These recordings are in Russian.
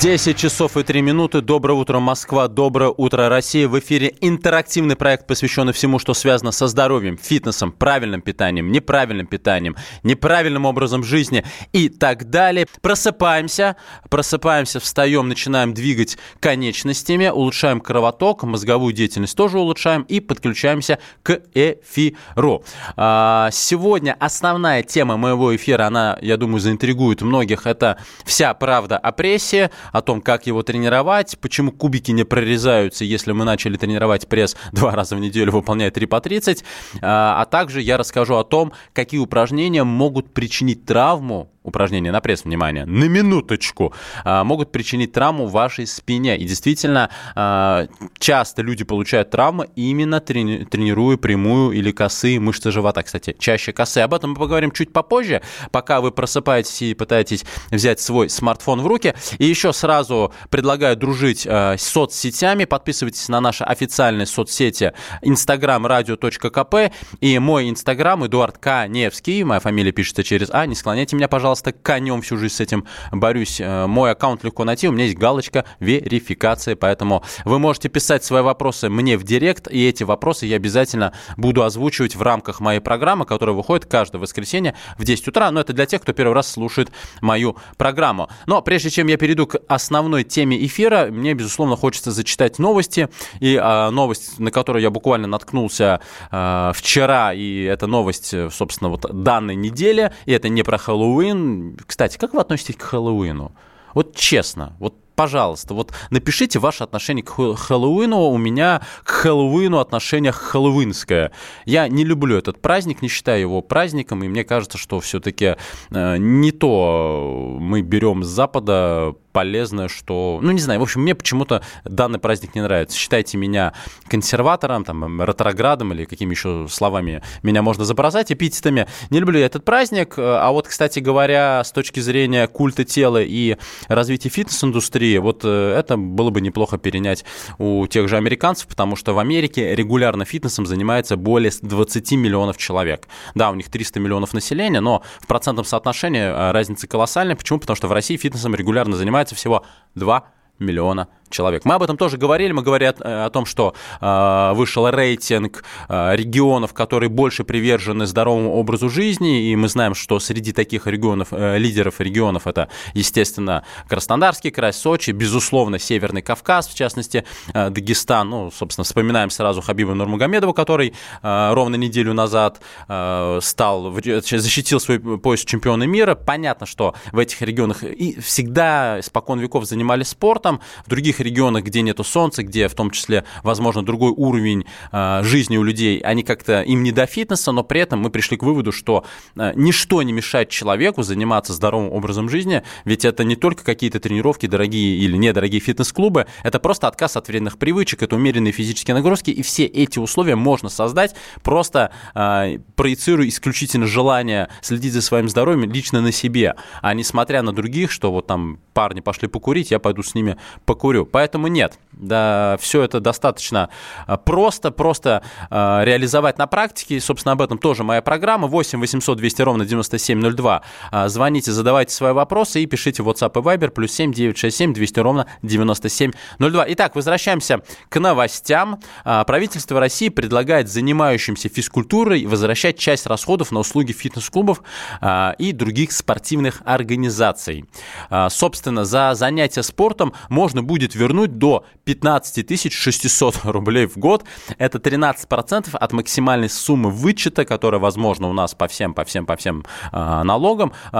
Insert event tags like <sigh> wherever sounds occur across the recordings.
10 часов и 3 минуты. Доброе утро, Москва. Доброе утро, Россия. В эфире интерактивный проект, посвященный всему, что связано со здоровьем, фитнесом, правильным питанием, неправильным питанием, неправильным образом жизни и так далее. Просыпаемся, просыпаемся, встаем, начинаем двигать конечностями, улучшаем кровоток, мозговую деятельность тоже улучшаем и подключаемся к эфиру. А, сегодня основная тема моего эфира, она, я думаю, заинтригует многих, это вся правда о прессе о том, как его тренировать, почему кубики не прорезаются, если мы начали тренировать пресс два раза в неделю, выполняя 3 по 30, а, а также я расскажу о том, какие упражнения могут причинить травму упражнения на пресс, внимание, на минуточку, а, могут причинить травму вашей спине. И действительно, а, часто люди получают травмы именно трени- тренируя прямую или косые мышцы живота. Кстати, чаще косые. Об этом мы поговорим чуть попозже, пока вы просыпаетесь и пытаетесь взять свой смартфон в руки. И еще сразу предлагаю дружить а, с соцсетями. Подписывайтесь на наши официальные соцсети Instagram radio.kp и мой Инстаграм Эдуард К. Невский. Моя фамилия пишется через А. Не склоняйте меня, пожалуйста пожалуйста, конем всю жизнь с этим борюсь. Э, мой аккаунт легко найти, у меня есть галочка верификации, поэтому вы можете писать свои вопросы мне в директ, и эти вопросы я обязательно буду озвучивать в рамках моей программы, которая выходит каждое воскресенье в 10 утра, но это для тех, кто первый раз слушает мою программу. Но прежде чем я перейду к основной теме эфира, мне, безусловно, хочется зачитать новости, и а, новость, на которую я буквально наткнулся а, вчера, и это новость, собственно, вот данной недели, и это не про Хэллоуин, кстати, как вы относитесь к Хэллоуину? Вот честно, вот пожалуйста, вот напишите ваше отношение к Хэллоуину. У меня к Хэллоуину отношение хэллоуинское. Я не люблю этот праздник, не считаю его праздником, и мне кажется, что все-таки э, не то мы берем с Запада полезное, что... Ну, не знаю, в общем, мне почему-то данный праздник не нравится. Считайте меня консерватором, там, ретроградом или какими еще словами меня можно забросать, эпитетами. Не люблю я этот праздник. А вот, кстати говоря, с точки зрения культа тела и развития фитнес-индустрии, вот э, это было бы неплохо перенять у тех же американцев, потому что в Америке регулярно фитнесом занимается более 20 миллионов человек. Да, у них 300 миллионов населения, но в процентном соотношении э, разница колоссальная. Почему? Потому что в России фитнесом регулярно занимается занимается всего 2 миллиона человек. Мы об этом тоже говорили. Мы говорили о, о том, что э, вышел рейтинг э, регионов, которые больше привержены здоровому образу жизни. И мы знаем, что среди таких регионов, э, лидеров регионов, это, естественно, Краснодарский край, Сочи, безусловно, Северный Кавказ, в частности, э, Дагестан. Ну, собственно, вспоминаем сразу Хабиба Нурмагомедова, который э, ровно неделю назад э, стал, защитил свой пояс чемпиона мира. Понятно, что в этих регионах и всегда испокон веков занимались спортом. В других других регионах, где нету солнца, где в том числе, возможно, другой уровень э, жизни у людей, они как-то им не до фитнеса, но при этом мы пришли к выводу, что э, ничто не мешает человеку заниматься здоровым образом жизни, ведь это не только какие-то тренировки, дорогие или недорогие фитнес-клубы, это просто отказ от вредных привычек, это умеренные физические нагрузки, и все эти условия можно создать, просто э, проецируя исключительно желание следить за своим здоровьем лично на себе, а не смотря на других, что вот там парни пошли покурить, я пойду с ними покурю. Поэтому нет, да, все это достаточно а, просто, просто э, реализовать на практике. И, собственно, об этом тоже моя программа. 8 800 200 ровно 9702. Э, звоните, задавайте свои вопросы и пишите в WhatsApp и Viber. Плюс 7 967 200 ровно 9702. Итак, возвращаемся к новостям. Э, правительство России предлагает занимающимся физкультурой возвращать часть расходов на услуги фитнес-клубов э, и других спортивных организаций. Э, собственно, за занятия спортом можно будет вернуть до 15 600 <laughs> рублей в год. Это 13% от максимальной суммы вычета, которая возможна у нас по всем, по всем, по всем э, налогам, э,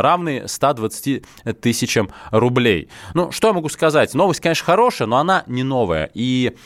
равный 120 тысячам рублей. Ну, что я могу сказать? Новость, конечно, хорошая, но она не новая. И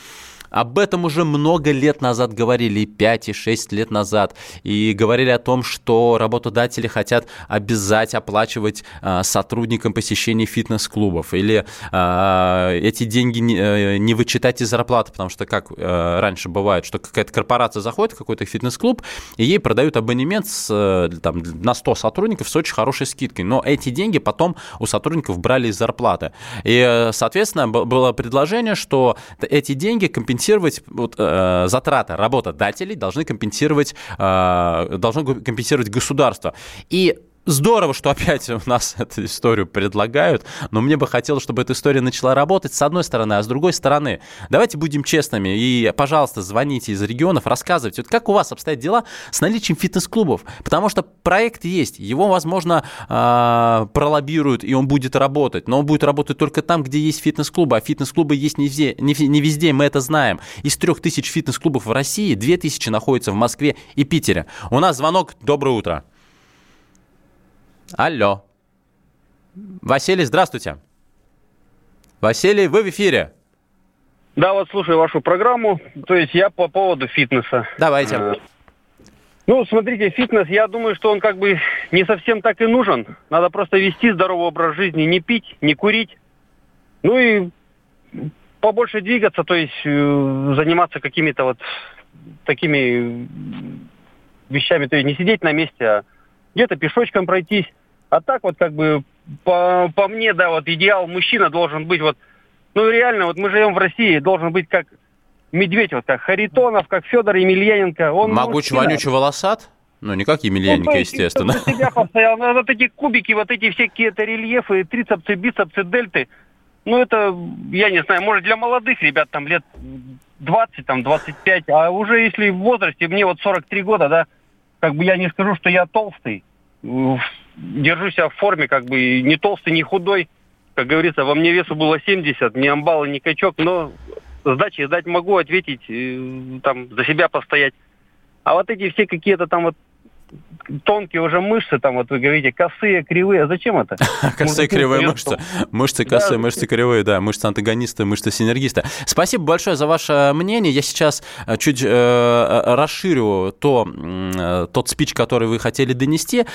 об этом уже много лет назад говорили, и 5, и 6 лет назад. И говорили о том, что работодатели хотят обязать оплачивать э, сотрудникам посещение фитнес-клубов. Или э, эти деньги не, э, не вычитать из зарплаты, потому что как э, раньше бывает, что какая-то корпорация заходит в какой-то фитнес-клуб, и ей продают абонемент с, э, там, на 100 сотрудников с очень хорошей скидкой. Но эти деньги потом у сотрудников брали из зарплаты. И, э, соответственно, было предложение, что эти деньги компенсируют компенсировать вот, э, затраты работодателей, должны компенсировать, э, должно компенсировать государство. И Здорово, что опять у нас <laughs> эту историю предлагают, но мне бы хотелось, чтобы эта история начала работать с одной стороны, а с другой стороны. Давайте будем честными и, пожалуйста, звоните из регионов, рассказывайте, вот как у вас обстоят дела с наличием фитнес-клубов, потому что проект есть, его, возможно, а, пролоббируют, и он будет работать, но он будет работать только там, где есть фитнес-клубы, а фитнес-клубы есть не везде, не везде, мы это знаем. Из трех тысяч фитнес-клубов в России две тысячи находятся в Москве и Питере. У нас звонок. Доброе утро. Алло. Василий, здравствуйте. Василий, вы в эфире. Да, вот слушаю вашу программу. То есть я по поводу фитнеса. Давайте. А, ну, смотрите, фитнес, я думаю, что он как бы не совсем так и нужен. Надо просто вести здоровый образ жизни, не пить, не курить. Ну и побольше двигаться, то есть э, заниматься какими-то вот такими вещами, то есть не сидеть на месте, а где-то пешочком пройтись. А так вот как бы по, по мне, да, вот идеал мужчина должен быть вот, ну реально, вот мы живем в России, должен быть как медведь, вот как Харитонов, как Федор Емельяненко. Он Могуч, вонючий, волосат? Ну, не как Емельяненко, ну, естественно. Себя постоял. Ну, вот эти кубики, вот эти все какие-то рельефы, трицепсы, бицепсы, дельты. Ну, это, я не знаю, может, для молодых ребят, там, лет 20, там, 25. А уже если в возрасте, мне вот 43 года, да, как бы я не скажу, что я толстый держу себя в форме, как бы не толстый, не худой. Как говорится, во мне весу было 70, ни амбала, ни качок, но сдачи сдать могу, ответить, э, там, за себя постоять. А вот эти все какие-то там вот тонкие уже мышцы, там вот вы говорите, косые, кривые, а зачем это? <laughs> Косые, кривые мышцы. Мышцы косые, мышцы кривые, да, мышцы антагониста, мышцы синергиста. Спасибо большое за ваше мнение. Я сейчас э, чуть э, расширю то, тот спич, который вы хотели донести.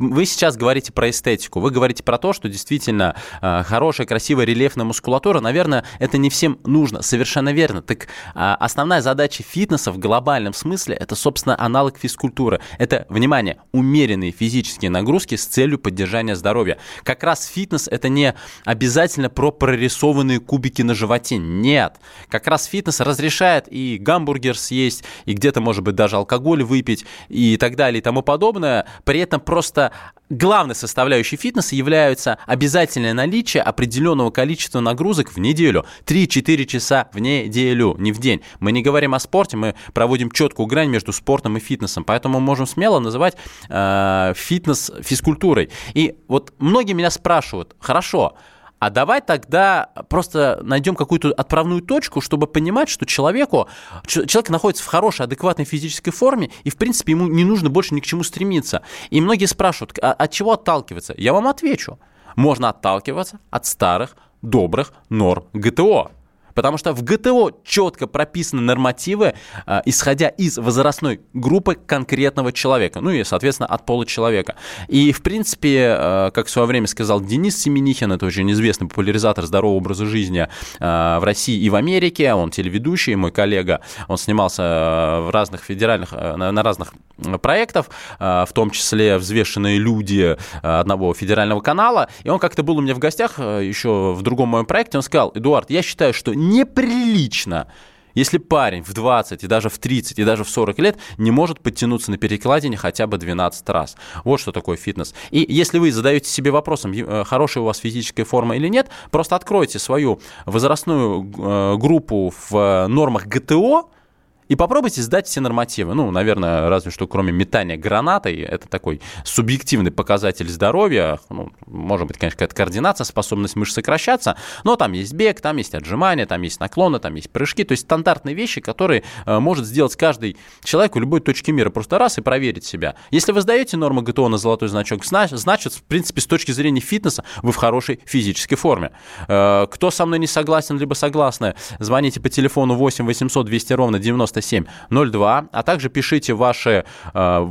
А, вы сейчас говорите про эстетику, вы говорите про то, что действительно э, хорошая, красивая, рельефная мускулатура, наверное, это не всем нужно, совершенно верно. Так э, основная задача фитнеса в глобальном смысле это, собственно, аналог физкультуры. Это, внимание, умеренные физические нагрузки с целью поддержания здоровья. Как раз фитнес это не обязательно про прорисованные кубики на животе. Нет. Как раз фитнес разрешает и гамбургер съесть, и где-то, может быть, даже алкоголь выпить, и так далее, и тому подобное. При этом просто главной составляющей фитнеса являются обязательное наличие определенного количества нагрузок в неделю. 3-4 часа в неделю, не в день. Мы не говорим о спорте, мы проводим четкую грань между спортом и фитнесом. Поэтому мы можем смело называть э, фитнес физкультурой. И вот многие меня спрашивают, хорошо, а давай тогда просто найдем какую-то отправную точку, чтобы понимать, что человеку, человек находится в хорошей, адекватной физической форме, и, в принципе, ему не нужно больше ни к чему стремиться. И многие спрашивают, а от чего отталкиваться? Я вам отвечу. Можно отталкиваться от старых, добрых норм ГТО. Потому что в ГТО четко прописаны нормативы, э, исходя из возрастной группы конкретного человека, ну и, соответственно, от пола человека. И, в принципе, э, как в свое время сказал Денис Семенихин, это очень известный популяризатор здорового образа жизни э, в России и в Америке, он телеведущий, мой коллега, он снимался в разных федеральных, на, разных проектах, в том числе «Взвешенные люди» одного федерального канала, и он как-то был у меня в гостях еще в другом моем проекте, он сказал, Эдуард, я считаю, что неприлично если парень в 20 и даже в 30 и даже в 40 лет не может подтянуться на перекладине хотя бы 12 раз. Вот что такое фитнес. И если вы задаете себе вопросом, э, хорошая у вас физическая форма или нет, просто откройте свою возрастную э, группу в нормах ГТО, И попробуйте сдать все нормативы. Ну, наверное, разве что кроме метания гранатой, это такой субъективный показатель здоровья. Ну, может быть, конечно, какая-то координация, способность мышц сокращаться, но там есть бег, там есть отжимания, там есть наклоны, там есть прыжки. То есть стандартные вещи, которые э, может сделать каждый человек в любой точке мира. Просто раз и проверить себя. Если вы сдаете норму ГТО на золотой значок, значит, в принципе, с точки зрения фитнеса вы в хорошей физической форме. Э, кто со мной не согласен, либо согласны, звоните по телефону 8 800 200 ровно 9702, а также пишите ваши э,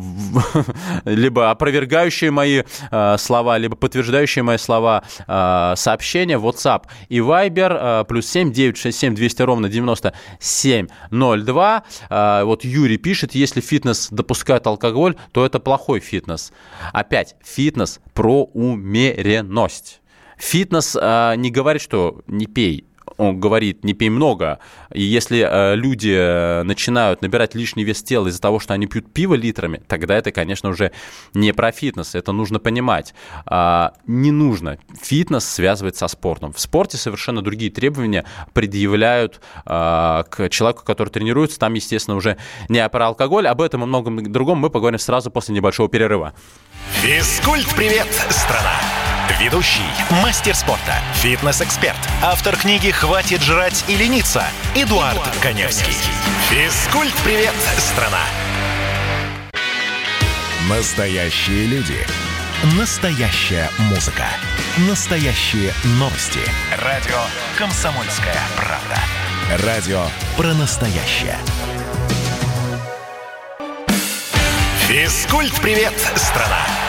<laughs> либо опровергающие мои э, слова, либо подтверждающие мои слова сообщения в WhatsApp и Viber плюс 7 967 200 ровно 9702. Вот Юрий пишет, если фитнес допускает алкоголь, то это плохой фитнес. Опять, фитнес про умеренность. Фитнес э, не говорит, что не пей он говорит, не пей много. И если э, люди э, начинают набирать лишний вес тела из-за того, что они пьют пиво литрами, тогда это, конечно, уже не про фитнес. Это нужно понимать. А, не нужно. Фитнес связывать со спортом. В спорте совершенно другие требования предъявляют а, к человеку, который тренируется. Там, естественно, уже не про алкоголь. Об этом и многом другом мы поговорим сразу после небольшого перерыва. Физкульт-привет, страна! Ведущий, мастер спорта, фитнес-эксперт, автор книги «Хватит жрать и лениться» Эдуард, Эдуард Коневский. Физкульт-привет, страна! Настоящие люди. Настоящая музыка. Настоящие новости. Радио «Комсомольская правда». Радио про настоящее. Физкульт-привет, страна!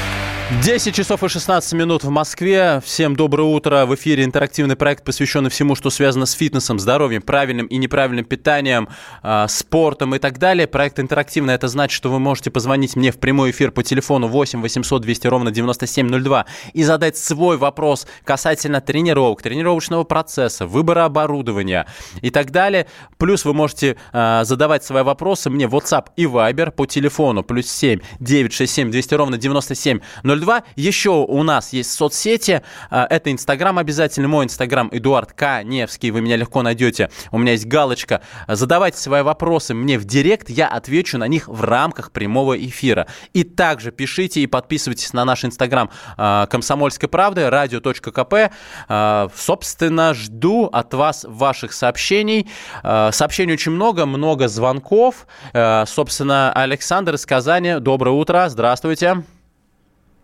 10 часов и 16 минут в Москве. Всем доброе утро. В эфире интерактивный проект, посвященный всему, что связано с фитнесом, здоровьем, правильным и неправильным питанием, э, спортом и так далее. Проект интерактивный. Это значит, что вы можете позвонить мне в прямой эфир по телефону 8 800 200 ровно 9702 и задать свой вопрос касательно тренировок, тренировочного процесса, выбора оборудования и так далее. Плюс вы можете э, задавать свои вопросы мне в WhatsApp и Viber по телефону плюс 7 967 200 ровно 9702 02. Еще у нас есть соцсети. А, это Инстаграм обязательно. Мой Инстаграм Эдуард Каневский. Вы меня легко найдете. У меня есть галочка. Задавайте свои вопросы мне в директ. Я отвечу на них в рамках прямого эфира. И также пишите и подписывайтесь на наш Инстаграм а, Комсомольской правды, радио.кп. А, собственно, жду от вас ваших сообщений. Сообщений очень много, много звонков. Собственно, Александр из Казани. Доброе утро. Здравствуйте.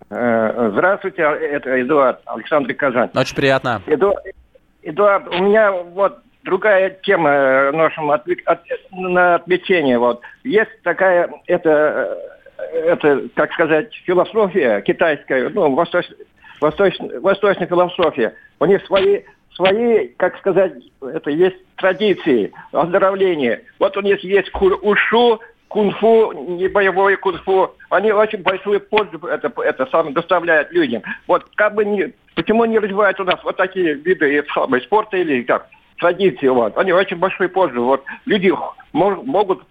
Э, здравствуйте, это Эдуард, Александр Казань. Очень приятно. Эдуард, Эдуард, у меня вот другая тема э, нашему от, от, на отвлечение. Вот. Есть такая, это, э, это, как сказать, философия китайская, ну, восточ, восточ, восточная философия. У них свои, свои, как сказать, это есть традиции оздоровления. Вот у них есть ушу, кунг-фу, не боевое кунг-фу, они очень большую пользу это, это самое доставляют людям. Вот как бы не, почему не развивают у нас вот такие виды самое, спорта или как, традиции, вот, они очень большую пользу. Вот люди мож, могут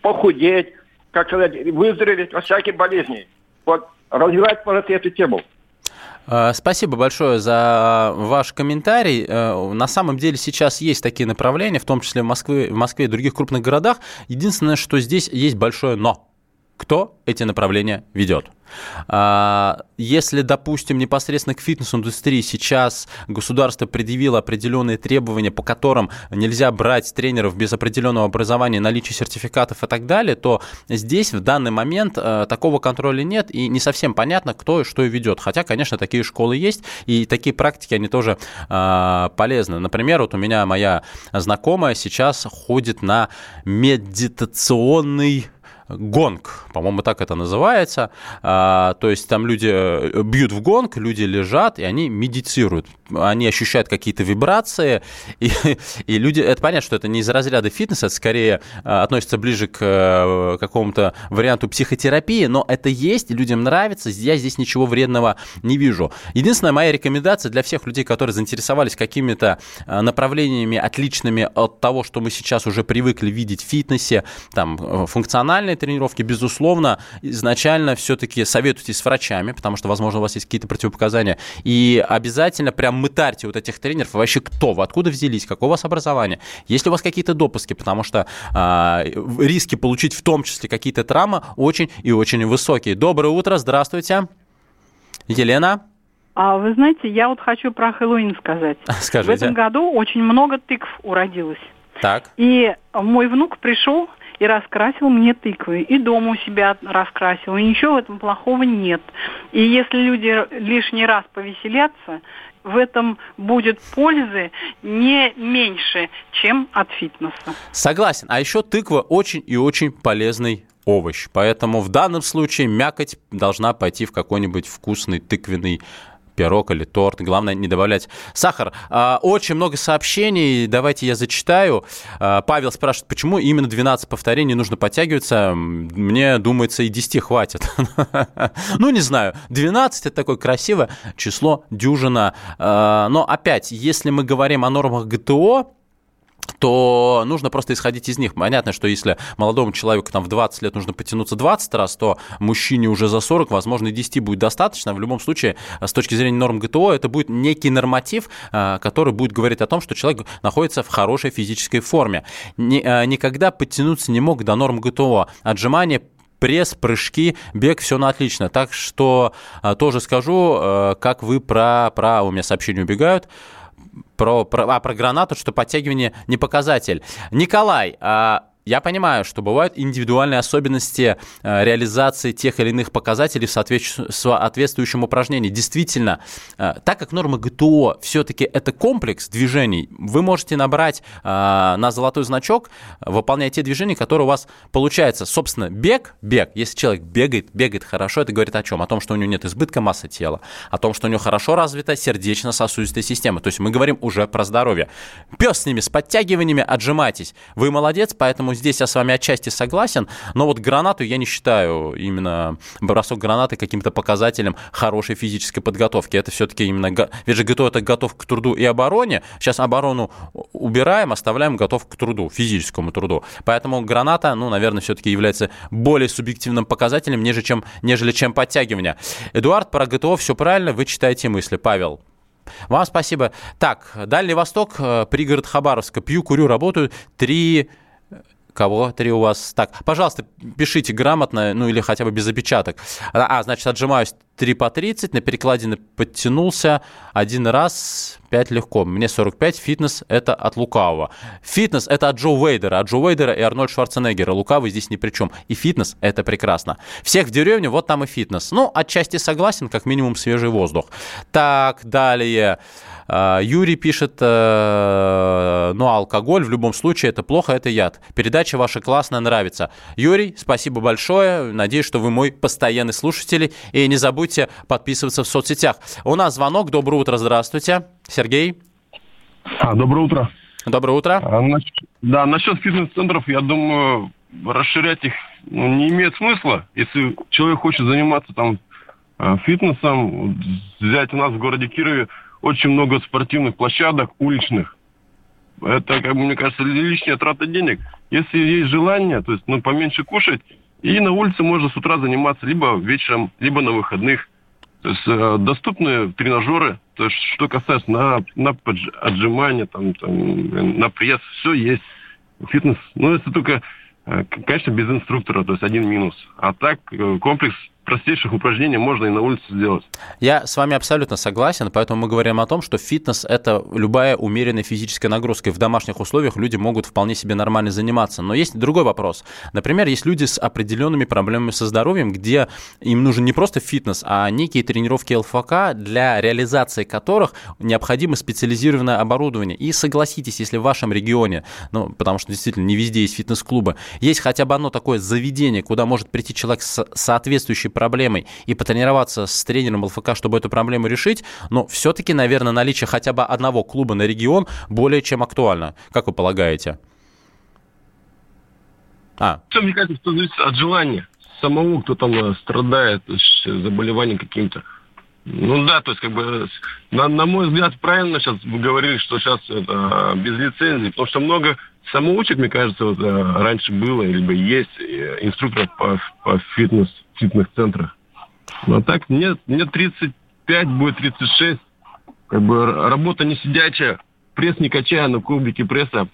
похудеть, как сказать, выздороветь от всяких болезней. Вот развивать, может, эту тему. Э, спасибо большое за ваш комментарий. Э, на самом деле сейчас есть такие направления, в том числе в Москве, в Москве и других крупных городах. Единственное, что здесь есть большое «но». Кто эти направления ведет? А, если, допустим, непосредственно к фитнес-индустрии сейчас государство предъявило определенные требования, по которым нельзя брать тренеров без определенного образования, наличия сертификатов и так далее, то здесь в данный момент э, такого контроля нет и не совсем понятно, кто и что ведет. Хотя, конечно, такие школы есть и такие практики, они тоже а, полезны. Например, вот у меня моя знакомая сейчас ходит на медитационный гонг, по-моему, так это называется. А, то есть там люди э, бьют в гонг, люди лежат, и они медитируют. Они ощущают какие-то вибрации, <laughs> и, и люди... Это понятно, что это не из разряда фитнеса, это скорее а, относится ближе к а, какому-то варианту психотерапии, но это есть, людям нравится, я здесь ничего вредного не вижу. Единственная моя рекомендация для всех людей, которые заинтересовались какими-то направлениями, отличными от того, что мы сейчас уже привыкли видеть в фитнесе, там, функциональные индивидуальные тренировки, безусловно, изначально все-таки советуйтесь с врачами, потому что, возможно, у вас есть какие-то противопоказания. И обязательно прям мытарьте вот этих тренеров. Вообще кто? Вы откуда взялись? Какое у вас образование? Есть ли у вас какие-то допуски? Потому что а, риски получить в том числе какие-то травмы очень и очень высокие. Доброе утро, здравствуйте. Елена? А вы знаете, я вот хочу про Хэллоуин сказать. <laughs> Скажите. В этом году очень много тыкв уродилось. Так. И мой внук пришел и раскрасил мне тыквы. И дома у себя раскрасил. И ничего в этом плохого нет. И если люди лишний раз повеселятся, в этом будет пользы не меньше, чем от фитнеса. Согласен. А еще тыква очень и очень полезный овощ. Поэтому в данном случае мякоть должна пойти в какой-нибудь вкусный тыквенный пирог или торт. Главное не добавлять сахар. А, очень много сообщений. Давайте я зачитаю. А, Павел спрашивает, почему именно 12 повторений нужно подтягиваться. Мне думается, и 10 хватит. <laughs> Ну, не знаю. 12 это такое красивое число дюжина. А, но опять, если мы говорим о нормах ГТО, то нужно просто исходить из них. Понятно, что если молодому человеку там в 20 лет нужно потянуться 20 раз, то мужчине уже за 40, возможно, и 10 будет достаточно. В любом случае, с точки зрения норм ГТО, это будет некий норматив, а, который будет говорить о том, что человек находится в хорошей физической форме. А, никогда подтянуться не мог до норм ГТО. Отжимания пресс, прыжки, бег, все на отлично. Так что а, тоже скажу, как вы про, про у меня сообщения убегают, про, про, а, про гранату, что подтягивание не показатель. Николай, а, я понимаю, что бывают индивидуальные особенности э, реализации тех или иных показателей в соответствующем упражнении. Действительно, э, так как норма ГТО все-таки это комплекс движений, вы можете набрать э, на золотой значок, выполняя те движения, которые у вас получаются. Собственно, бег, бег, если человек бегает, бегает хорошо, это говорит о чем? О том, что у него нет избытка массы тела, о том, что у него хорошо развита сердечно-сосудистая система. То есть мы говорим уже про здоровье. Пес с ними, с подтягиваниями, отжимайтесь. Вы молодец, поэтому здесь я с вами отчасти согласен, но вот гранату я не считаю именно бросок гранаты каким-то показателем хорошей физической подготовки. Это все-таки именно... Ведь же ГТО это готов к труду и обороне. Сейчас оборону убираем, оставляем готов к труду, физическому труду. Поэтому граната, ну, наверное, все-таки является более субъективным показателем, нежели чем, нежели чем подтягивание. Эдуард, про ГТО все правильно, вы читаете мысли. Павел. Вам спасибо. Так, Дальний Восток, э, пригород Хабаровска. Пью, курю, работаю. Три Кого три у вас? Так, пожалуйста, пишите грамотно, ну или хотя бы без опечаток. А, значит, отжимаюсь 3 по 30, на перекладине подтянулся один раз, 5 легко. Мне 45, фитнес – это от лукавого. Фитнес – это от Джо Уэйдера, от Джо Уэйдера и Арнольд Шварценеггера. Лукавый здесь ни при чем. И фитнес – это прекрасно. Всех в деревне, вот там и фитнес. Ну, отчасти согласен, как минимум свежий воздух. Так, далее. А, Юрий пишет, э, ну, алкоголь в любом случае это плохо, это яд. Передача ваша классная, нравится. Юрий, спасибо большое. Надеюсь, что вы мой постоянный слушатель. И не забудьте подписываться в соцсетях. У нас звонок. Доброе утро, здравствуйте. Сергей. А, доброе утро. Доброе утро. А, насчет, да, насчет фитнес-центров, я думаю, расширять их ну, не имеет смысла. Если человек хочет заниматься там э, фитнесом, взять у нас в городе Кирове очень много спортивных площадок уличных. Это, как бы, мне кажется, лишняя трата денег. Если есть желание, то есть, ну, поменьше кушать, и на улице можно с утра заниматься либо вечером, либо на выходных. То есть э, доступны тренажеры, то есть что касается на, на отжимания, там, там, на пресс, все есть. Фитнес, ну, если только, э, конечно, без инструктора, то есть один минус. А так э, комплекс простейших упражнений можно и на улице сделать. Я с вами абсолютно согласен, поэтому мы говорим о том, что фитнес – это любая умеренная физическая нагрузка, и в домашних условиях люди могут вполне себе нормально заниматься. Но есть другой вопрос. Например, есть люди с определенными проблемами со здоровьем, где им нужен не просто фитнес, а некие тренировки ЛФК, для реализации которых необходимо специализированное оборудование. И согласитесь, если в вашем регионе, ну, потому что действительно не везде есть фитнес-клубы, есть хотя бы одно такое заведение, куда может прийти человек с соответствующей проблемой и потренироваться с тренером ЛФК, чтобы эту проблему решить, но все-таки, наверное, наличие хотя бы одного клуба на регион более чем актуально. Как вы полагаете? А. Все, мне кажется, что зависит от желания самого, кто там э, страдает заболеванием каким-то. Ну да, то есть как бы на, на мой взгляд правильно сейчас вы говорили, что сейчас это без лицензии, потому что много самоучек, мне кажется, вот, раньше было, либо есть инструкторов по, по фитнес, фитнес-центрах. Но так нет, мне 35, будет 36. Как бы работа не сидячая, пресс не качая, но кубики пресса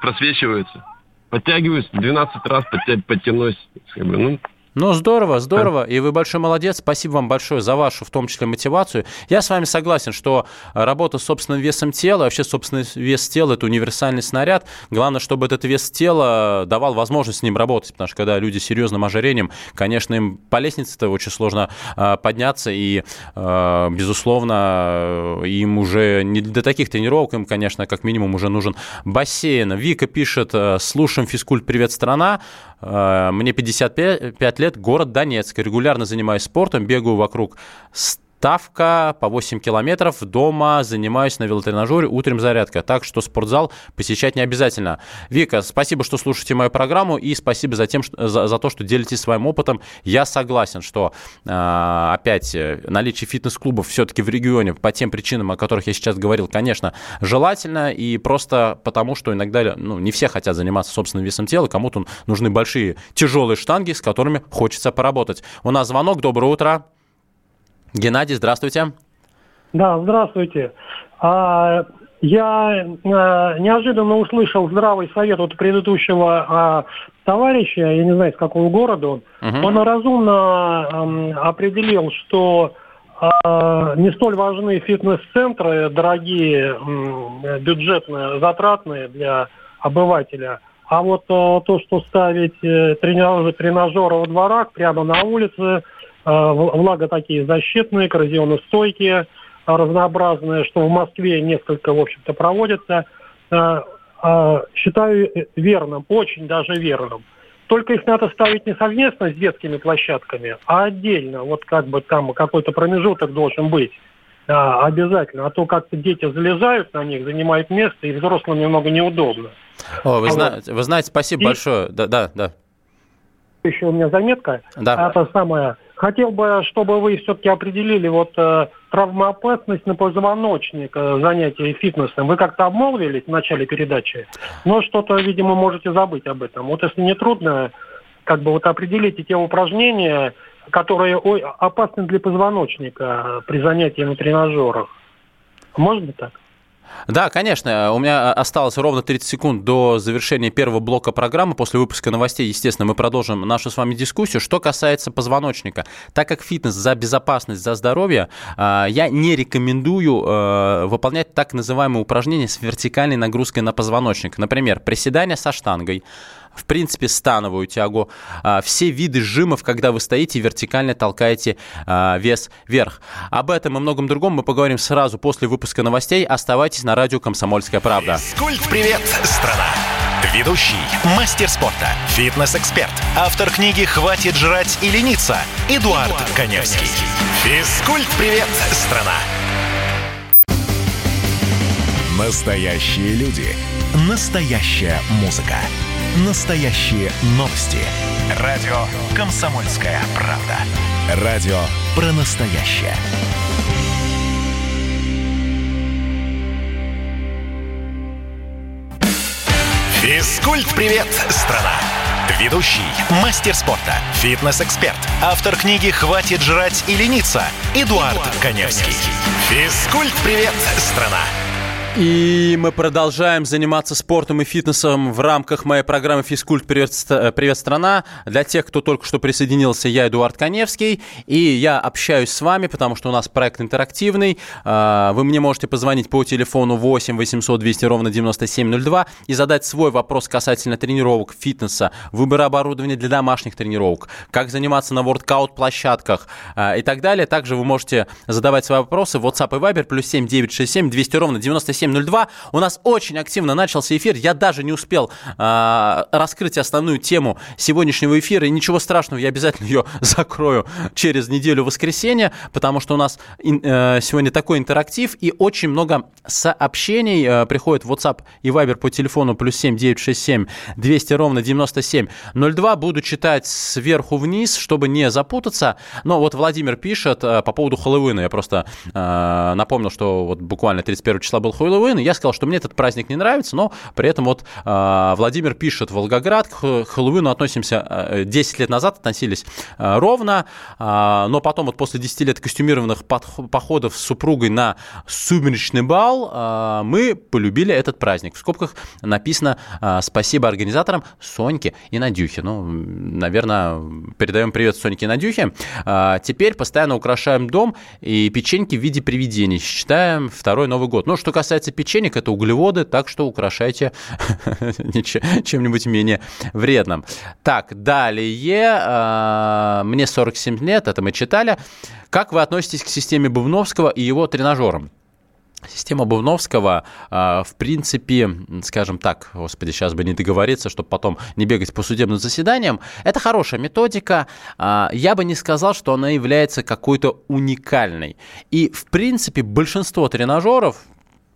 просвечиваются. Подтягиваюсь, 12 раз подтянусь. Как бы, ну, ну, здорово, здорово. И вы большой молодец. Спасибо вам большое за вашу, в том числе, мотивацию. Я с вами согласен, что работа с собственным весом тела, вообще собственный вес тела – это универсальный снаряд. Главное, чтобы этот вес тела давал возможность с ним работать, потому что когда люди с серьезным ожирением, конечно, им по лестнице-то очень сложно подняться, и, безусловно, им уже не до таких тренировок, им, конечно, как минимум уже нужен бассейн. Вика пишет, слушаем физкульт «Привет, страна». А, мне 55 лет, город Донецк. Регулярно занимаюсь спортом, бегаю вокруг Ставка по 8 километров. Дома занимаюсь на велотренажере, утром зарядка. Так что спортзал посещать не обязательно. Вика, спасибо, что слушаете мою программу и спасибо за, тем, что, за, за то, что делитесь своим опытом. Я согласен, что а, опять наличие фитнес-клубов все-таки в регионе по тем причинам, о которых я сейчас говорил, конечно, желательно и просто потому, что иногда ну, не все хотят заниматься собственным весом тела, кому-то нужны большие тяжелые штанги, с которыми хочется поработать. У нас звонок. Доброе утро. Геннадий, здравствуйте. Да, здравствуйте. А, я а, неожиданно услышал здравый совет от предыдущего а, товарища, я не знаю, с какого города он. Угу. Он разумно а, определил, что а, не столь важны фитнес-центры, дорогие, бюджетные, затратные для обывателя. А вот а, то, что ставить э, тренажеры, тренажеры во дворах прямо на улице – влага такие защитные, коррозионостойкие, разнообразные, что в Москве несколько, в общем-то, проводятся. Э, э, считаю верным, очень даже верным. Только их надо ставить не совместно с детскими площадками, а отдельно. Вот как бы там какой-то промежуток должен быть. Да, обязательно. А то как-то дети залезают на них, занимают место, и взрослым немного неудобно. О, вы, а зна- вот. вы знаете, спасибо и... большое. Да, да, да. Еще у меня заметка. Да. Это самое Хотел бы, чтобы вы все-таки определили вот э, травмоопасность на позвоночник э, занятия фитнесом. Вы как-то обмолвились в начале передачи, но что-то, видимо, можете забыть об этом. Вот если не трудно, как бы вот определите те упражнения, которые ой, опасны для позвоночника при занятии на тренажерах. Можно так? Да, конечно. У меня осталось ровно 30 секунд до завершения первого блока программы. После выпуска новостей, естественно, мы продолжим нашу с вами дискуссию. Что касается позвоночника, так как фитнес за безопасность, за здоровье, а, я не рекомендую выполнять так называемые упражнения с вертикальной нагрузкой на позвоночник. Например, приседания со штангой, в принципе, становую тягу, а, все виды жимов, когда вы стоите и вертикально толкаете а, вес вверх. Об этом и многом другом мы поговорим сразу после выпуска новостей. Оставайтесь на радио «Комсомольская правда». Физкульт-привет, страна! Ведущий, мастер спорта, фитнес-эксперт, автор книги «Хватит жрать и лениться» Эдуард, Эдуард Коневский. Физкульт-привет, страна! Настоящие люди. Настоящая музыка. Настоящие новости. Радио «Комсомольская правда». Радио про настоящее. Физкульт-привет, страна! Ведущий, мастер спорта, фитнес-эксперт, автор книги «Хватит жрать и лениться» Эдуард, Эдуард Коневский. Физкульт-привет, страна! И мы продолжаем заниматься спортом и фитнесом в рамках моей программы «Физкульт. Привет, Привет, страна». Для тех, кто только что присоединился, я Эдуард Коневский, и я общаюсь с вами, потому что у нас проект интерактивный. А, вы мне можете позвонить по телефону 8 800 200 ровно 9702 и задать свой вопрос касательно тренировок, фитнеса, выбора оборудования для домашних тренировок, как заниматься на воркаут-площадках а, и так далее. Также вы можете задавать свои вопросы в WhatsApp и Viber плюс 7 967 200 ровно 97 9702. У нас очень активно начался эфир. Я даже не успел э, раскрыть основную тему сегодняшнего эфира. И ничего страшного, я обязательно ее <laughs> закрою через неделю воскресенья, потому что у нас э, сегодня такой интерактив и очень много сообщений э, приходит в WhatsApp и Viber по телефону плюс 7 967 200 ровно 9702. Буду читать сверху вниз, чтобы не запутаться. Но вот Владимир пишет э, по поводу Хэллоуина. Я просто э, напомнил, что вот буквально 31 числа был Хэллоуин, и я сказал, что мне этот праздник не нравится, но при этом вот э, Владимир пишет, Волгоград, к Хэллоуину относимся, э, 10 лет назад относились э, ровно, э, но потом вот после 10 лет костюмированных походов с супругой на сумеречный бал э, мы полюбили этот праздник. В скобках написано э, спасибо организаторам Соньке и Надюхе. Ну, наверное, передаем привет Соньке и Надюхе. Э, теперь постоянно украшаем дом и печеньки в виде привидений. Считаем второй Новый год. Ну, что касается печенек, это углеводы, так что украшайте <laughs> чем-нибудь менее вредным. Так, далее. А, мне 47 лет, это мы читали. Как вы относитесь к системе Бубновского и его тренажерам? Система Бувновского, а, в принципе, скажем так, господи, сейчас бы не договориться, чтобы потом не бегать по судебным заседаниям, это хорошая методика. А, я бы не сказал, что она является какой-то уникальной. И, в принципе, большинство тренажеров,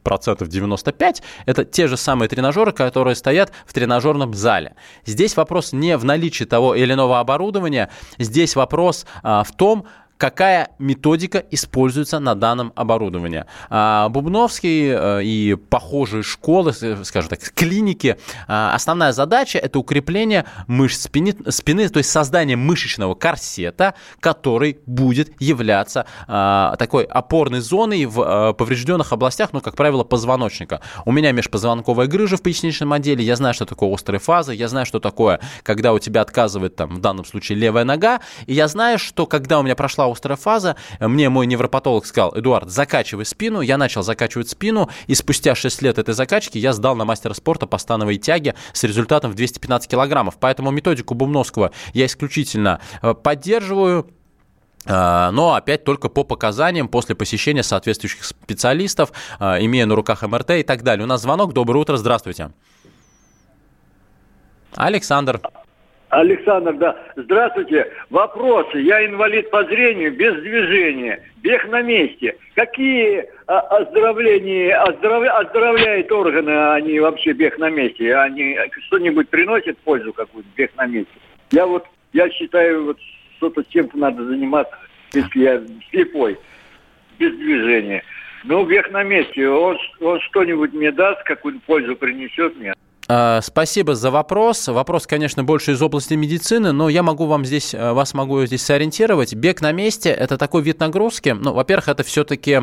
процентов 95, это те же самые тренажеры, которые стоят в тренажерном зале. Здесь вопрос не в наличии того или иного оборудования, здесь вопрос а, в том, какая методика используется на данном оборудовании. А, Бубновский э, и похожие школы, скажем так, клиники, а, основная задача – это укрепление мышц спины, спины, то есть создание мышечного корсета, который будет являться а, такой опорной зоной в поврежденных областях, ну, как правило, позвоночника. У меня межпозвонковая грыжа в поясничном отделе, я знаю, что такое острые фазы, я знаю, что такое, когда у тебя отказывает, там, в данном случае, левая нога, и я знаю, что когда у меня прошла острая фаза. Мне мой невропатолог сказал, Эдуард, закачивай спину. Я начал закачивать спину, и спустя 6 лет этой закачки я сдал на мастера спорта по становой тяге с результатом в 215 килограммов. Поэтому методику Бумновского я исключительно э, поддерживаю. Э, но опять только по показаниям после посещения соответствующих специалистов, э, имея на руках МРТ и так далее. У нас звонок. Доброе утро. Здравствуйте. Александр. Александр, да. Здравствуйте. Вопросы. Я инвалид по зрению, без движения. Бег на месте. Какие а, оздоровления, оздоров, оздоровляют органы, они вообще бег на месте? Они что-нибудь приносят пользу какую-то, бег на месте? Я вот, я считаю, вот что-то чем-то надо заниматься, если я слепой, без движения. Ну, бег на месте, он, он что-нибудь мне даст, какую-то пользу принесет мне? Э, спасибо за вопрос. Вопрос, конечно, больше из области медицины, но я могу вам здесь, э, вас могу здесь сориентировать. Бег на месте – это такой вид нагрузки. Ну, во-первых, это все-таки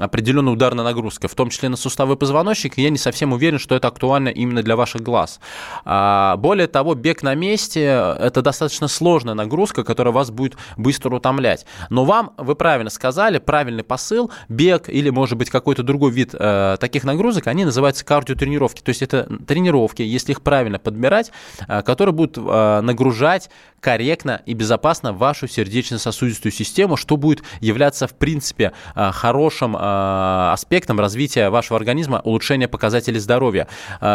определенная ударная нагрузка, в том числе на суставы позвоночника. Я не совсем уверен, что это актуально именно для ваших глаз. А, более того, бег на месте – это достаточно сложная нагрузка, которая вас будет быстро утомлять. Но вам, вы правильно сказали, правильный посыл, бег или, может быть, какой-то другой вид э, таких нагрузок, они называются кардиотренировки. То есть это тренировка тренировки, если их правильно подбирать, а, которые будут а, нагружать корректно и безопасно вашу сердечно-сосудистую систему, что будет являться, в принципе, а, хорошим аспектом развития вашего организма, улучшения показателей здоровья.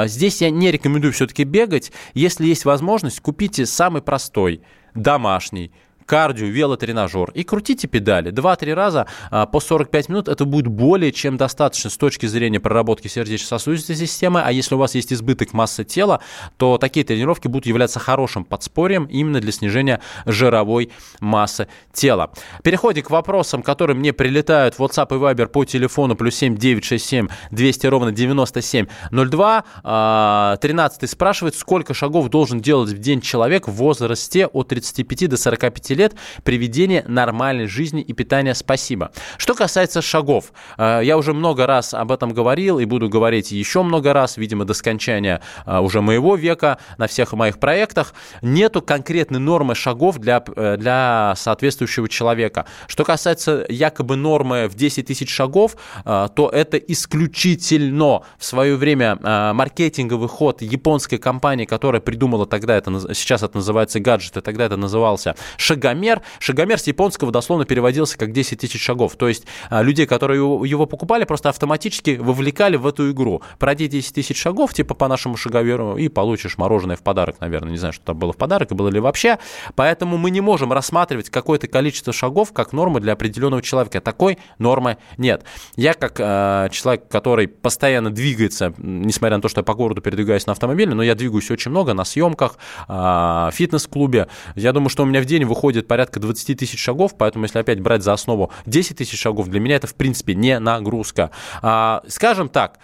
Здесь я не рекомендую все-таки бегать. Если есть возможность, купите самый простой, домашний, кардио, велотренажер и крутите педали 2-3 раза а, по 45 минут. Это будет более чем достаточно с точки зрения проработки сердечно-сосудистой системы. А если у вас есть избыток массы тела, то такие тренировки будут являться хорошим подспорьем именно для снижения жировой массы тела. Переходим к вопросам, которые мне прилетают в WhatsApp и Viber по телефону плюс 7 967 200 ровно 9702. 13 спрашивает, сколько шагов должен делать в день человек в возрасте от 35 до 45 лет при ведении нормальной жизни и питания спасибо. Что касается шагов, э, я уже много раз об этом говорил и буду говорить еще много раз, видимо, до скончания э, уже моего века на всех моих проектах. Нету конкретной нормы шагов для, э, для соответствующего человека. Что касается якобы нормы в 10 тысяч шагов, то это исключительно в свое время маркетинговый ход японской компании, которая придумала тогда это, сейчас это называется гаджеты, тогда это назывался шаг шагомер. Шагомер с японского дословно переводился как 10 тысяч шагов. То есть а, людей, которые его покупали, просто автоматически вовлекали в эту игру. Пройди 10 тысяч шагов, типа по нашему шаговеру, и получишь мороженое в подарок, наверное. Не знаю, что там было в подарок, и было ли вообще. Поэтому мы не можем рассматривать какое-то количество шагов как норму для определенного человека. Такой нормы нет. Я как э, человек, который постоянно двигается, несмотря на то, что я по городу передвигаюсь на автомобиле, но я двигаюсь очень много на съемках, э, фитнес-клубе. Я думаю, что у меня в день выходит порядка 20 тысяч шагов, поэтому если опять брать за основу 10 тысяч шагов, для меня это в принципе не нагрузка. А, скажем так,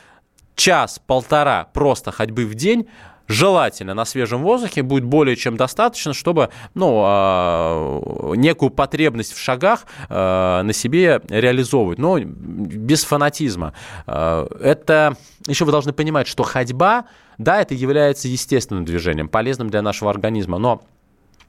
час-полтора просто ходьбы в день желательно на свежем воздухе будет более чем достаточно, чтобы ну, э, некую потребность в шагах э, на себе реализовывать, но без фанатизма. Э, это еще вы должны понимать, что ходьба, да, это является естественным движением, полезным для нашего организма, но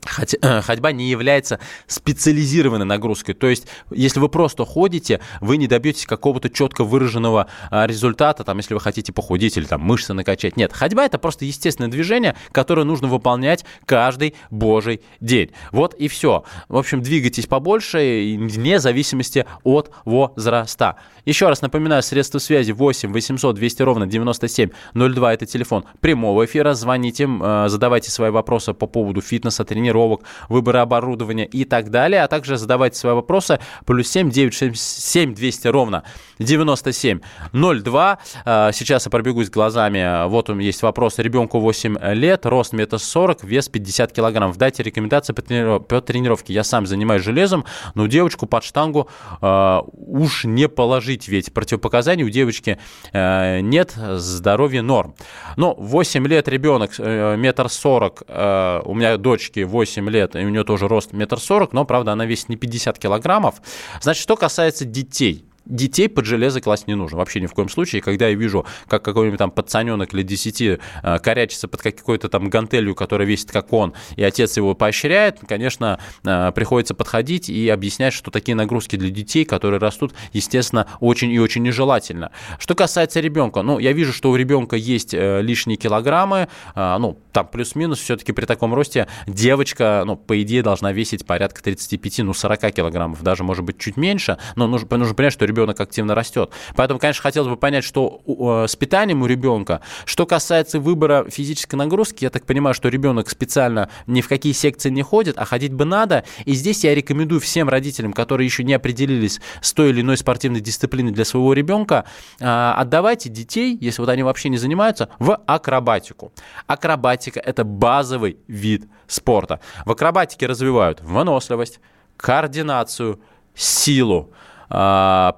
ходьба не является специализированной нагрузкой. То есть, если вы просто ходите, вы не добьетесь какого-то четко выраженного а, результата, там, если вы хотите похудеть или там мышцы накачать. Нет, ходьба это просто естественное движение, которое нужно выполнять каждый божий день. Вот и все. В общем, двигайтесь побольше, вне зависимости от возраста. Еще раз напоминаю, средства связи 8 800 200 ровно 9702 это телефон прямого эфира. Звоните, а, задавайте свои вопросы по поводу фитнеса, тренировки, тренировок, выбора оборудования и так далее, а также задавайте свои вопросы. Плюс 7 967 200 ровно 9702. А, сейчас я пробегусь глазами. Вот меня есть вопрос. Ребенку 8 лет, рост метр сорок, вес 50 килограмм. Дайте рекомендации по, тренировке. Я сам занимаюсь железом, но девочку под штангу э, уж не положить, ведь противопоказаний у девочки э, нет, здоровье норм. Но 8 лет ребенок, э, метр сорок, э, у меня дочки 8 8 лет, и у нее тоже рост метр сорок, но, правда, она весит не 50 килограммов. Значит, что касается детей – детей под железо класть не нужно. Вообще ни в коем случае. Когда я вижу, как какой-нибудь там пацаненок лет 10 э, корячится под какой-то там гантелью, которая весит как он, и отец его поощряет, конечно, э, приходится подходить и объяснять, что такие нагрузки для детей, которые растут, естественно, очень и очень нежелательно. Что касается ребенка, ну, я вижу, что у ребенка есть э, лишние килограммы, ну, там плюс-минус, все-таки при таком росте девочка, ну, по идее, должна весить порядка 35, ну, 40 килограммов, даже, может быть, чуть меньше, но нужно, нужно понять, что ребенок активно растет. Поэтому, конечно, хотелось бы понять, что э, с питанием у ребенка. Что касается выбора физической нагрузки, я так понимаю, что ребенок специально ни в какие секции не ходит, а ходить бы надо. И здесь я рекомендую всем родителям, которые еще не определились с той или иной спортивной дисциплиной для своего ребенка, э, отдавайте детей, если вот они вообще не занимаются, в акробатику. Акробатика – это базовый вид спорта. В акробатике развивают выносливость, координацию, силу,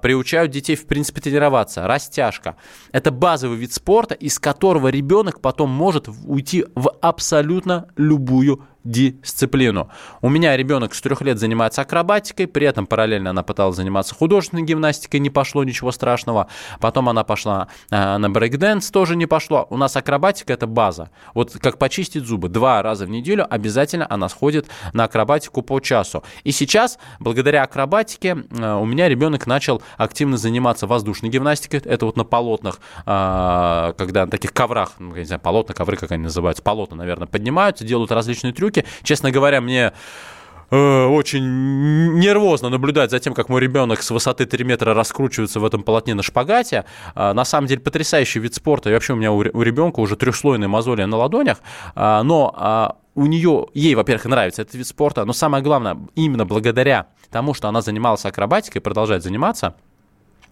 приучают детей, в принципе, тренироваться. Растяжка. Это базовый вид спорта, из которого ребенок потом может уйти в абсолютно любую дисциплину. У меня ребенок с трех лет занимается акробатикой, при этом параллельно она пыталась заниматься художественной гимнастикой, не пошло ничего страшного. Потом она пошла э, на брейкденс, тоже не пошло. У нас акробатика это база. Вот как почистить зубы. Два раза в неделю обязательно она сходит на акробатику по часу. И сейчас, благодаря акробатике, э, у меня ребенок начал активно заниматься воздушной гимнастикой. Это вот на полотнах, э, когда на таких коврах, ну, я не знаю, полотна, ковры, как они называются, полотна, наверное, поднимаются, делают различные трюки штуки. Честно говоря, мне э, очень нервозно наблюдать за тем, как мой ребенок с высоты 3 метра раскручивается в этом полотне на шпагате. А, на самом деле потрясающий вид спорта. И вообще у меня у ребенка уже трехслойные мозоли на ладонях. А, но а, у нее, ей, во-первых, нравится этот вид спорта, но самое главное, именно благодаря тому, что она занималась акробатикой, продолжает заниматься –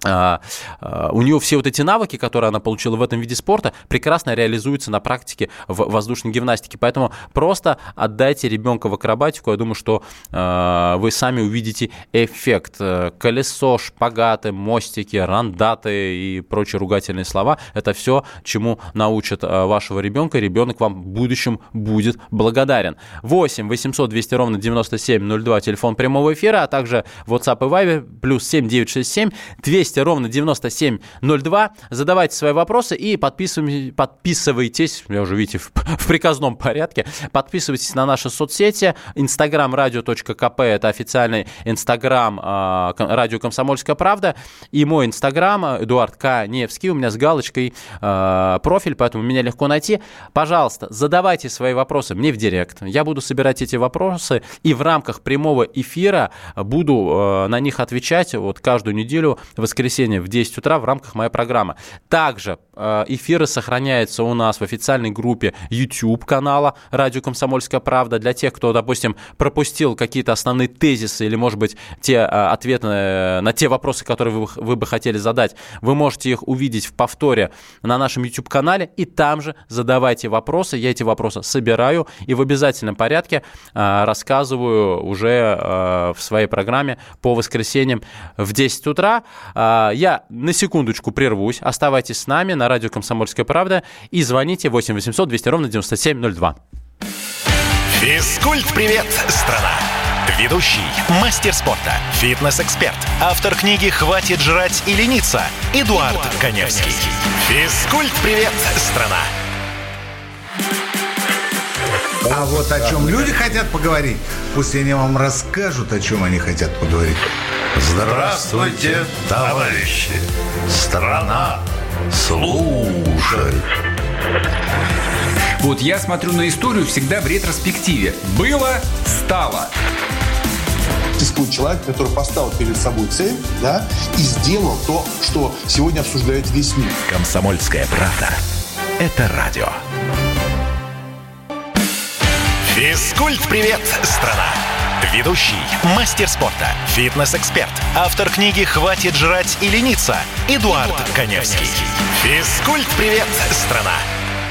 у нее все вот эти навыки, которые она получила в этом виде спорта, прекрасно реализуются на практике в воздушной гимнастике. Поэтому просто отдайте ребенка в акробатику. Я думаю, что э, вы сами увидите эффект. Колесо, шпагаты, мостики, рандаты и прочие ругательные слова – это все, чему научат вашего ребенка. Ребенок вам в будущем будет благодарен. 8 800 200 ровно 9702, телефон прямого эфира, а также WhatsApp и Viber, плюс 7 967 200 200 ровно 9702. Задавайте свои вопросы и подписывайтесь, я уже, видите, в, <laughs> в приказном порядке, подписывайтесь на наши соцсети. Инстаграм радио.кп – это официальный инстаграм э, радио «Комсомольская правда». И мой инстаграм Эдуард К. Невский, у меня с галочкой э, профиль, поэтому меня легко найти. Пожалуйста, задавайте свои вопросы мне в директ. Я буду собирать эти вопросы и в рамках прямого эфира буду на них отвечать вот каждую неделю в воскресенье в 10 утра в рамках моей программы. Также эфиры сохраняются у нас в официальной группе YouTube канала «Радио Комсомольская правда». Для тех, кто, допустим, пропустил какие-то основные тезисы или, может быть, те э, ответы на те вопросы, которые вы, вы бы хотели задать, вы можете их увидеть в повторе на нашем YouTube-канале, и там же задавайте вопросы. Я эти вопросы собираю и в обязательном порядке рассказываю уже в своей программе по воскресеньям в 10 утра. Я на секундочку прервусь. Оставайтесь с нами на радио «Комсомольская правда» и звоните 8 800 200 ровно 9702. Физкульт-привет, страна! Ведущий, мастер спорта, фитнес-эксперт, автор книги «Хватит жрать и лениться» Эдуард, Эдуард Коневский. Физкульт-привет, страна! А вот о чем люди хотят поговорить, пусть они вам расскажут, о чем они хотят поговорить. Здравствуйте, товарищи! Страна слушает! Вот я смотрю на историю всегда в ретроспективе. Было, стало. Существует человек, который поставил перед собой цель, да, и сделал то, что сегодня обсуждает весь мир. Комсомольская правда. Это радио. Физкульт-привет, страна! Ведущий, мастер спорта, фитнес-эксперт, автор книги «Хватит жрать и лениться» Эдуард, Эдуард Коневский. Физкульт-привет, страна!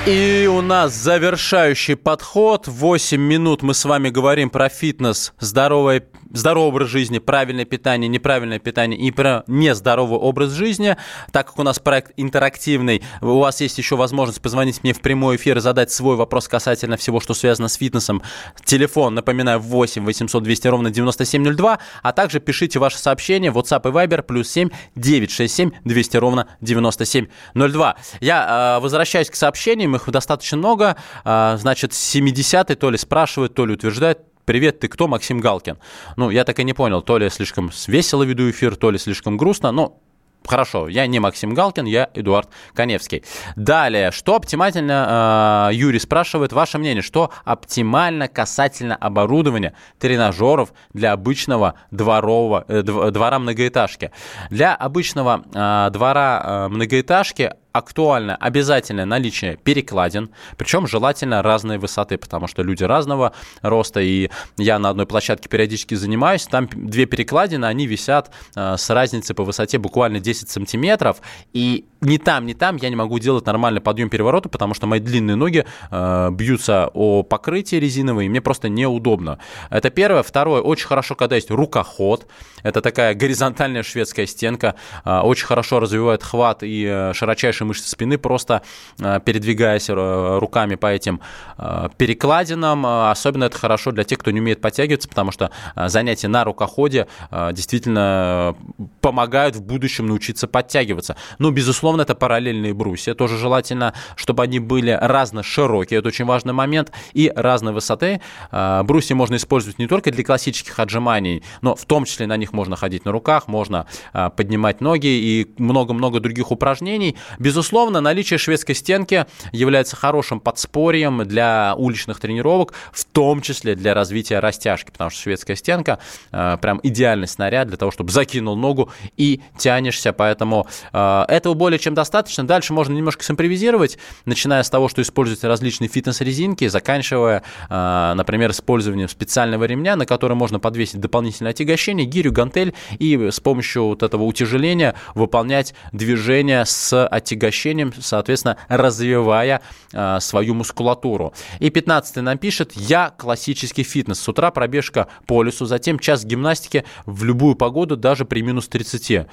И у нас завершающий подход. 8 минут мы с вами говорим про фитнес, здоровое здоровый образ жизни, правильное питание, неправильное питание и про нездоровый образ жизни. Так как у нас проект интерактивный, у вас есть еще возможность позвонить мне в прямой эфир и задать свой вопрос касательно всего, что связано с фитнесом. Телефон, напоминаю, 8 800 200 ровно 9702, а также пишите ваши сообщения в WhatsApp и Viber плюс 7 967 200 ровно 9702. Я э, возвращаюсь к сообщениям, их достаточно много. Э, значит, 70-й то ли спрашивают, то ли утверждают, Привет, ты кто? Максим Галкин. Ну, я так и не понял, то ли слишком весело веду эфир, то ли слишком грустно, но Хорошо, я не Максим Галкин, я Эдуард Коневский. Далее, что оптимально, э, Юрий спрашивает, ваше мнение, что оптимально касательно оборудования тренажеров для обычного дворового, э, двора многоэтажки? Для обычного э, двора э, многоэтажки актуально обязательное наличие перекладин, причем желательно разной высоты, потому что люди разного роста, и я на одной площадке периодически занимаюсь, там две перекладины, они висят э, с разницей по высоте буквально 10 сантиметров, и ни там, ни там я не могу делать нормальный подъем переворота, потому что мои длинные ноги э, бьются о покрытие резиновое, и мне просто неудобно. Это первое. Второе, очень хорошо, когда есть рукоход. Это такая горизонтальная шведская стенка, э, очень хорошо развивает хват и э, широчайший наши мышцы спины, просто э, передвигаясь э, руками по этим э, перекладинам. Особенно это хорошо для тех, кто не умеет подтягиваться, потому что занятия на рукоходе действительно помогают в будущем научиться подтягиваться. Ну, безусловно, это параллельные брусья. Тоже желательно, чтобы они были разно широкие, это очень важный момент, и разной высоты. Брусья можно использовать не только для классических отжиманий, но в том числе на них можно ходить на руках, можно поднимать ноги и много-много других упражнений. Без Безусловно, наличие шведской стенки является хорошим подспорьем для уличных тренировок, в том числе для развития растяжки, потому что шведская стенка э, прям идеальный снаряд для того, чтобы закинул ногу и тянешься, поэтому э, этого более чем достаточно. Дальше можно немножко симпровизировать, начиная с того, что используете различные фитнес-резинки, заканчивая, э, например, использованием специального ремня, на который можно подвесить дополнительное отягощение, гирю, гантель и с помощью вот этого утяжеления выполнять движение с отягощением отягощением, соответственно, развивая э, свою мускулатуру. И 15 нам пишет, я классический фитнес. С утра пробежка по лесу, затем час гимнастики в любую погоду, даже при минус 30.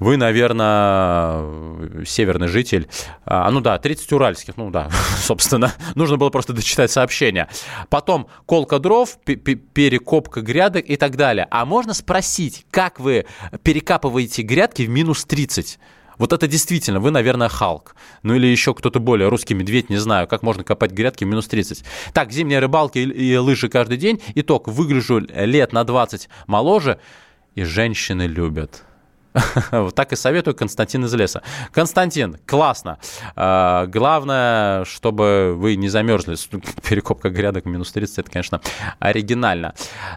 Вы, наверное, северный житель. А, ну да, 30 уральских, ну да, <laughs> собственно. Нужно было просто дочитать сообщение. Потом колка дров, перекопка грядок и так далее. А можно спросить, как вы перекапываете грядки в минус 30? Вот это действительно, вы, наверное, Халк. Ну или еще кто-то более, русский медведь, не знаю, как можно копать грядки минус 30. Так, зимние рыбалки и лыжи каждый день. Итог, выгляжу лет на 20 моложе, и женщины любят. <laughs> Вот так и советую Константин из леса. Константин, классно. А, главное, чтобы вы не замерзли. <laughs> Перекопка грядок минус 30, это, конечно, оригинально.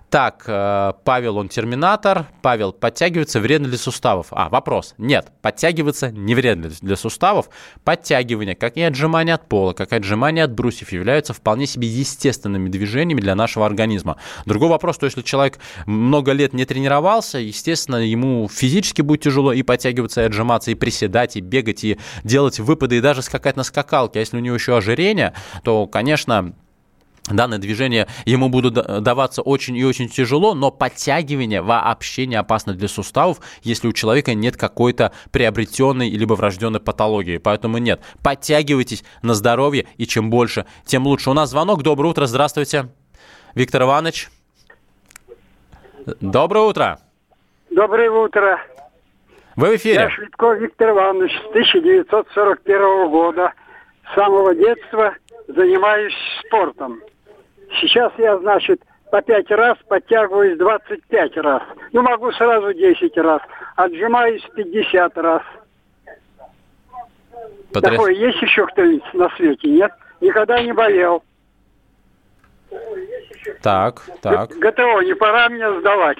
Так, э, Павел, он терминатор. Павел, подтягивается вредно для суставов? А, вопрос. Нет, подтягиваться не вредно для суставов. Подтягивание, как и отжимание от пола, как и отжимание от брусьев, являются вполне себе естественными движениями для нашего организма. Другой вопрос, что если человек много лет не тренировался, естественно, ему физически будет тяжело и подтягиваться, и отжиматься, и приседать, и бегать, и делать выпады, и даже скакать на скакалке. А если у него еще ожирение, то, конечно, данное движение ему будут даваться очень и очень тяжело, но подтягивание вообще не опасно для суставов, если у человека нет какой-то приобретенной либо врожденной патологии. Поэтому нет, подтягивайтесь на здоровье, и чем больше, тем лучше. У нас звонок. Доброе утро, здравствуйте. Виктор Иванович. Доброе утро. Доброе утро. Вы в эфире. Я Швидков Виктор Иванович с 1941 года. С самого детства занимаюсь спортом. Сейчас я, значит, по пять раз подтягиваюсь 25 раз. Ну, могу сразу 10 раз. Отжимаюсь 50 раз. Потряс... Такое есть еще кто-нибудь на свете? Нет? Никогда не болел. Так, так. ГТО, не пора мне сдавать.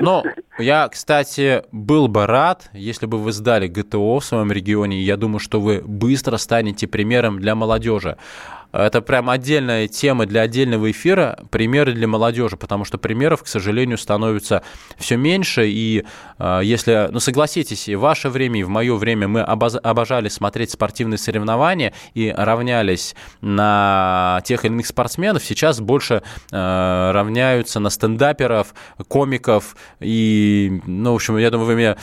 Ну, я, кстати, был бы рад, если бы вы сдали ГТО в своем регионе. Я думаю, что вы быстро станете примером для молодежи. Это прям отдельная тема для отдельного эфира, примеры для молодежи, потому что примеров, к сожалению, становится все меньше. И э, если, ну согласитесь, и в ваше время, и в мое время мы обожали смотреть спортивные соревнования и равнялись на тех или иных спортсменов, сейчас больше э, равняются на стендаперов, комиков. И, ну, в общем, я думаю, вы меня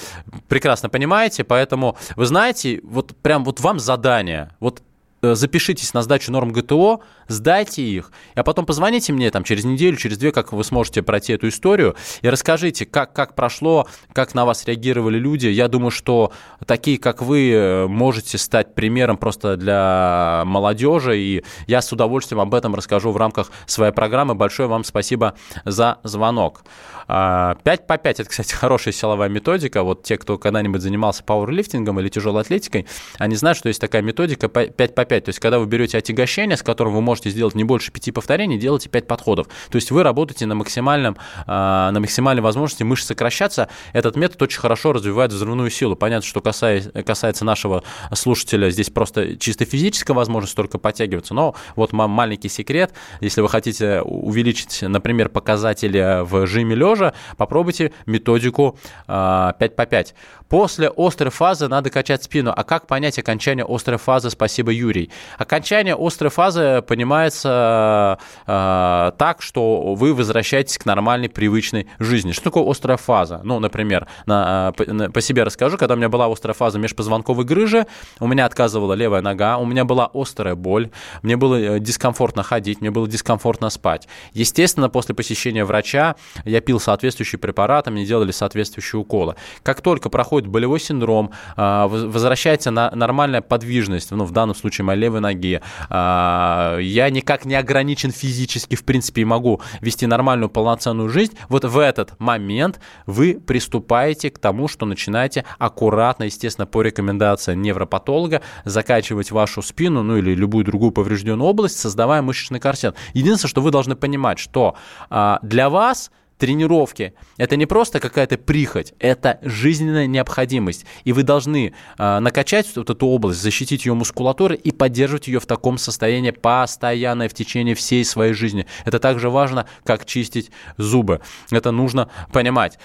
прекрасно понимаете, поэтому, вы знаете, вот прям вот вам задание, вот запишитесь на сдачу норм ГТО, сдайте их, а потом позвоните мне там через неделю, через две, как вы сможете пройти эту историю, и расскажите, как, как прошло, как на вас реагировали люди. Я думаю, что такие, как вы, можете стать примером просто для молодежи, и я с удовольствием об этом расскажу в рамках своей программы. Большое вам спасибо за звонок. 5 а, по 5 это, кстати, <laughs> хорошая силовая методика. Вот те, кто когда-нибудь занимался пауэрлифтингом или тяжелой атлетикой, они знают, что есть такая методика 5 по 5. То есть, когда вы берете отягощение, с которым вы можете сделать не больше 5 повторений, делайте 5 подходов. То есть, вы работаете на, максимальном, а, на максимальной возможности мышц сокращаться. Этот метод очень хорошо развивает взрывную силу. Понятно, что касается, касается нашего слушателя, здесь просто чисто физическая возможность только подтягиваться. Но вот маленький секрет. Если вы хотите увеличить, например, показатели в жиме лежа, попробуйте методику 5 а, по 5. После острой фазы надо качать спину. А как понять окончание острой фазы? Спасибо, Юрий. Окончание острой фазы понимается э, так, что вы возвращаетесь к нормальной, привычной жизни. Что такое острая фаза? Ну, например, на, по, на, по себе расскажу. Когда у меня была острая фаза межпозвонковой грыжи, у меня отказывала левая нога, у меня была острая боль, мне было э, дискомфортно ходить, мне было дискомфортно спать. Естественно, после посещения врача я пил соответствующие препараты, мне делали соответствующие уколы. Как только проходит проходит болевой синдром, а, возвращается на нормальная подвижность, ну, в данном случае моей левой ноги. А, я никак не ограничен физически, в принципе, и могу вести нормальную полноценную жизнь. Вот в этот момент вы приступаете к тому, что начинаете аккуратно, естественно, по рекомендации невропатолога, закачивать вашу спину, ну или любую другую поврежденную область, создавая мышечный корсет. Единственное, что вы должны понимать, что а, для вас тренировки – это не просто какая-то прихоть, это жизненная необходимость. И вы должны э, накачать вот эту область, защитить ее мускулатурой и поддерживать ее в таком состоянии постоянно в течение всей своей жизни. Это так же важно, как чистить зубы. Это нужно понимать.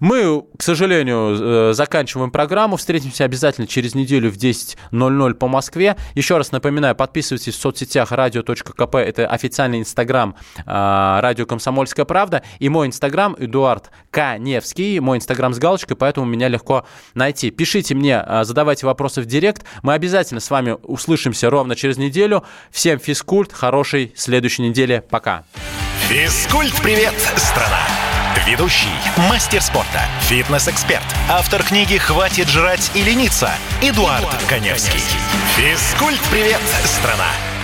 Мы, к сожалению, э, заканчиваем программу. Встретимся обязательно через неделю в 10.00 по Москве. Еще раз напоминаю, подписывайтесь в соцсетях radio.кп. Это официальный инстаграм э, радио «Комсомольская правда». И мой мой инстаграм Эдуард Каневский, мой инстаграм с галочкой, поэтому меня легко найти. Пишите мне, а, задавайте вопросы в директ. Мы обязательно с вами услышимся ровно через неделю. Всем физкульт, хорошей следующей недели. Пока. Физкульт-привет, страна! Ведущий, мастер спорта, фитнес-эксперт, автор книги «Хватит жрать и лениться» Эдуард, Эдуард Коневский. Коневский. Физкульт-привет, страна!